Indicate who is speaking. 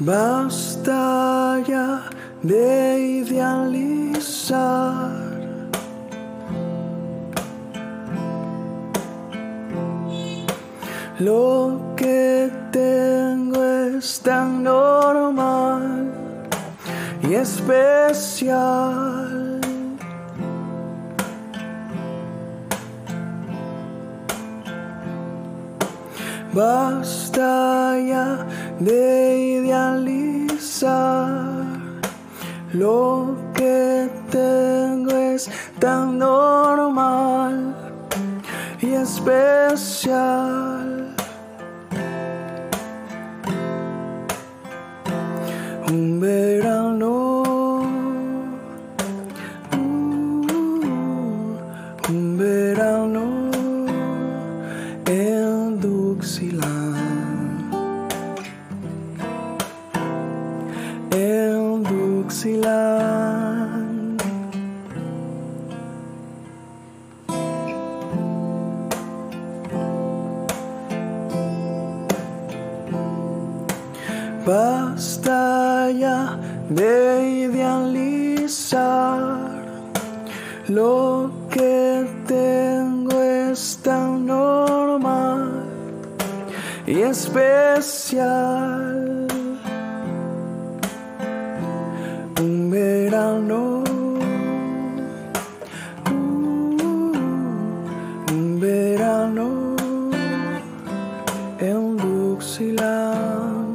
Speaker 1: Basta ya de idealizar. Lo que tengo es tan normal y especial. Basta ya de idealizar. Lo que tengo es tan normal y especial. En Duxiland, en Duxiland. Basta ya de idealizar. Lo que tengo es tan normal y especial. Un verano, uh, un verano en Buxiland.